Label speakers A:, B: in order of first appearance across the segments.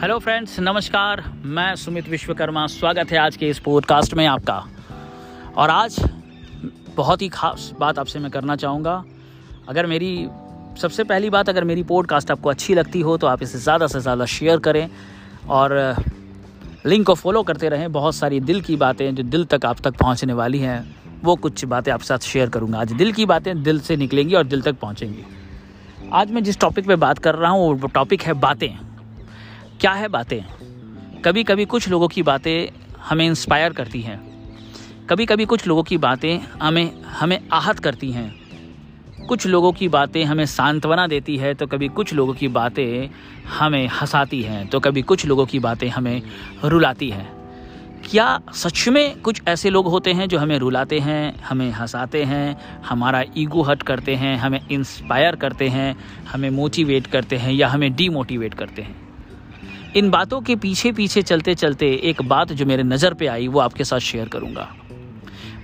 A: Hello friends नमस्कार. मैं सुमित विश्वकर्मा. स्वागत है आज के इस पॉडकास्ट में आपका. और आज बहुत ही खास बात आपसे मैं करना चाहूँगा. अगर मेरी, सबसे पहली बात अगर मेरी पॉडकास्ट आपको अच्छी लगती हो तो आप इसे ज़्यादा से ज़्यादा शेयर करें. और लिंक को फॉलो करते रहें. बहुत सारी दिल की बातें जो दिल तक आप तक पहुँचने वाली हैं, वो कुछ बातें आपके साथ शेयर करूँगा. आज दिल की बातें दिल से निकलेंगी और दिल तक पहुँचेंगी. आज मैं जिस टॉपिक पे बात कर रहा हूँ, वो टॉपिक है बातें. क्या है बातें? कभी कभी कुछ लोगों की बातें हमें इंस्पायर करती हैं। कभी कभी कुछ लोगों की बातें हमें हमें आहत करती हैं। कुछ लोगों की बातें हमें सांत्वना देती है तो कभी कुछ लोगों की बातें हमें हंसाती हैं तो कभी कुछ लोगों की बातें हमें रुलाती हैं। क्या सच में कुछ ऐसे लोग होते हैं जो हमें रुलाते हैं, हमें हंसाते हैं, हमारा ईगो हट करते हैं, हमें इंस्पायर करते हैं, हमें मोटिवेट करते हैं या हमें डीमोटिवेट करते हैं? इन बातों के पीछे पीछे चलते चलते एक बात जो मेरे नज़र पे आई, वो आपके साथ शेयर करूँगा।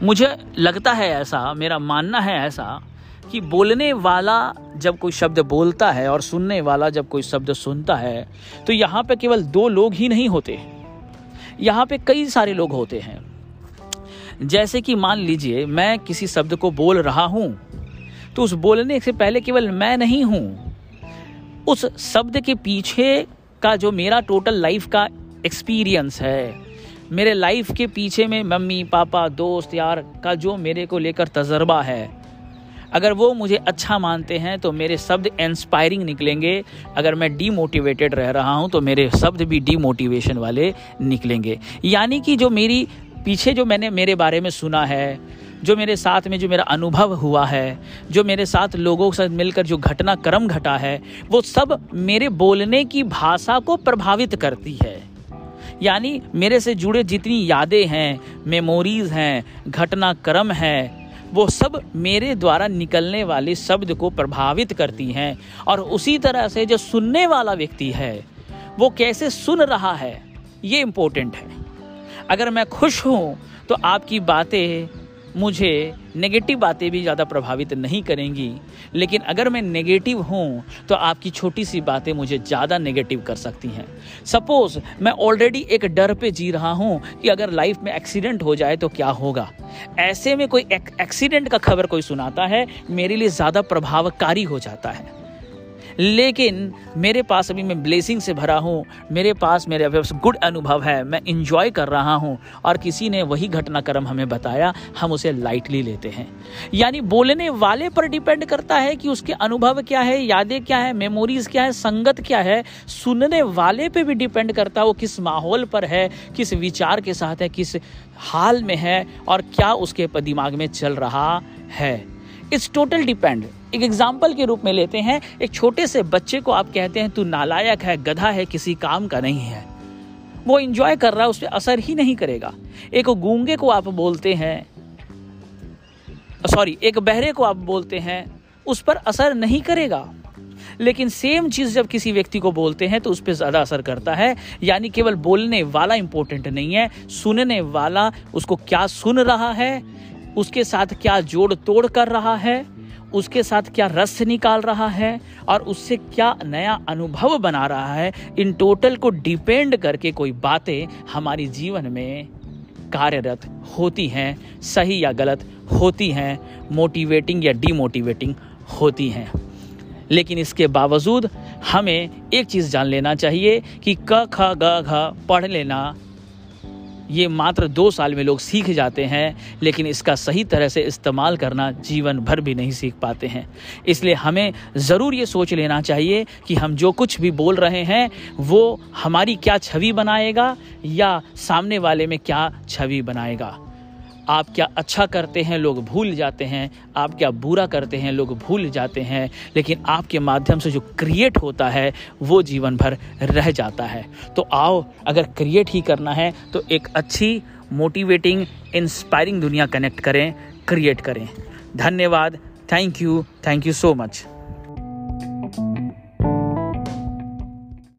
A: मुझे लगता है ऐसा, मेरा मानना है ऐसा कि बोलने वाला जब कोई शब्द बोलता है और सुनने वाला जब कोई शब्द सुनता है तो यहाँ पे केवल दो लोग ही नहीं होते यहाँ पे कई सारे लोग होते हैं। जैसे कि मान लीजिए, मैं किसी शब्द को बोल रहा हूँ तो उस बोलने से पहले केवल मैं नहीं हूँ। उस शब्द के पीछे का जो मेरा टोटल लाइफ का एक्सपीरियंस है, मेरे लाइफ के पीछे में मम्मी, पापा, दोस्त, यार का जो मेरे को लेकर तजर्बा है, अगर वो मुझे अच्छा मानते हैं तो मेरे शब्द इंस्पायरिंग निकलेंगे। अगर मैं डीमोटिवेटेड रह रहा हूँ तो मेरे शब्द भी डीमोटिवेशन वाले निकलेंगे। यानी कि जो मेरी, पीछे जो मैंने मेरे बारे में सुना है जो मेरे साथ में जो मेरा अनुभव हुआ है, जो मेरे साथ लोगों के साथ मिलकर जो घटना क्रम घटा है, वो सब मेरे बोलने की भाषा को प्रभावित करती है। यानी मेरे से जुड़े जितनी यादें हैं मेमोरीज हैं, घटनाक्रम है, वो सब मेरे द्वारा निकलने वाले शब्द को प्रभावित करती हैं। और उसी तरह से जो सुनने वाला व्यक्ति है, वो कैसे सुन रहा है, ये इम्पोर्टेंट है। अगर मैं खुश हूँ तो आपकी बातें मुझे नेगेटिव बातें भी ज़्यादा प्रभावित नहीं करेंगी। लेकिन अगर मैं नेगेटिव हूँ तो आपकी छोटी सी बातें मुझे ज़्यादा नेगेटिव कर सकती हैं। सपोज़ मैं ऑलरेडी एक डर पे जी रहा हूँ कि अगर लाइफ में एक्सीडेंट हो जाए तो क्या होगा। ऐसे में कोई एक्सीडेंट का खबर कोई सुनाता है, मेरे लिए ज़्यादा प्रभावकारी हो जाता है। लेकिन मेरे पास अभी मैं ब्लेसिंग से भरा हूँ। मेरे पास मेरे पास गुड अनुभव है। मैं इंजॉय कर रहा हूँ। और किसी ने वही घटनाक्रम हमें बताया, हम उसे लाइटली लेते हैं। यानी बोलने वाले पर डिपेंड करता है कि उसके अनुभव क्या है, यादें क्या है मेमोरीज क्या है, संगत क्या है। सुनने वाले पे भी डिपेंड करता है वो किस माहौल पर है, किस विचार के साथ है, किस हाल में है, और क्या उसके दिमाग में चल रहा है। It's total depend. एक एग्ज़ाम्पल के रूप में लेते हैं, एक छोटे से बच्चे को आप कहते हैं, तू नालायक है, गधा है, किसी काम का नहीं है। वो इंजॉय कर रहा है उस पर असर ही नहीं करेगा। एक गूँगे को आप बोलते हैं सॉरी एक बहरे को आप बोलते हैं, उस पर असर नहीं करेगा। लेकिन सेम चीज़ जब किसी व्यक्ति को बोलते हैं तो उस पर ज़्यादा असर करता है। यानी केवल बोलने वाला इंपॉर्टेंट नहीं है, सुनने वाला उसको क्या सुन रहा है उसके साथ क्या जोड़ तोड़ कर रहा है? उसके साथ क्या रस निकाल रहा है? और उससे क्या नया अनुभव बना रहा है? इन टोटल को डिपेंड करके कोई बातें हमारी जीवन में कार्यरत होती हैं, सही या गलत होती हैं मोटिवेटिंग या डीमोटिवेटिंग होती हैं। लेकिन इसके बावजूद हमें एक चीज़ जान लेना चाहिए कि क, ख, ग, घ पढ़ लेना ये मात्र दो साल में लोग सीख जाते हैं, लेकिन इसका सही तरह से इस्तेमाल करना जीवन भर भी नहीं सीख पाते हैं। इसलिए हमें ज़रूर ये सोच लेना चाहिए कि हम जो कुछ भी बोल रहे हैं, वो हमारी क्या छवि बनाएगा या सामने वाले में क्या छवि बनाएगा। आप क्या अच्छा करते हैं लोग भूल जाते हैं, आप क्या बुरा करते हैं लोग भूल जाते हैं, लेकिन आपके माध्यम से जो क्रिएट होता है, वो जीवन भर रह जाता है। तो आओ, अगर क्रिएट ही करना है तो एक अच्छी मोटिवेटिंग इंस्पायरिंग दुनिया कनेक्ट करें क्रिएट करें। धन्यवाद। Thank you thank you so much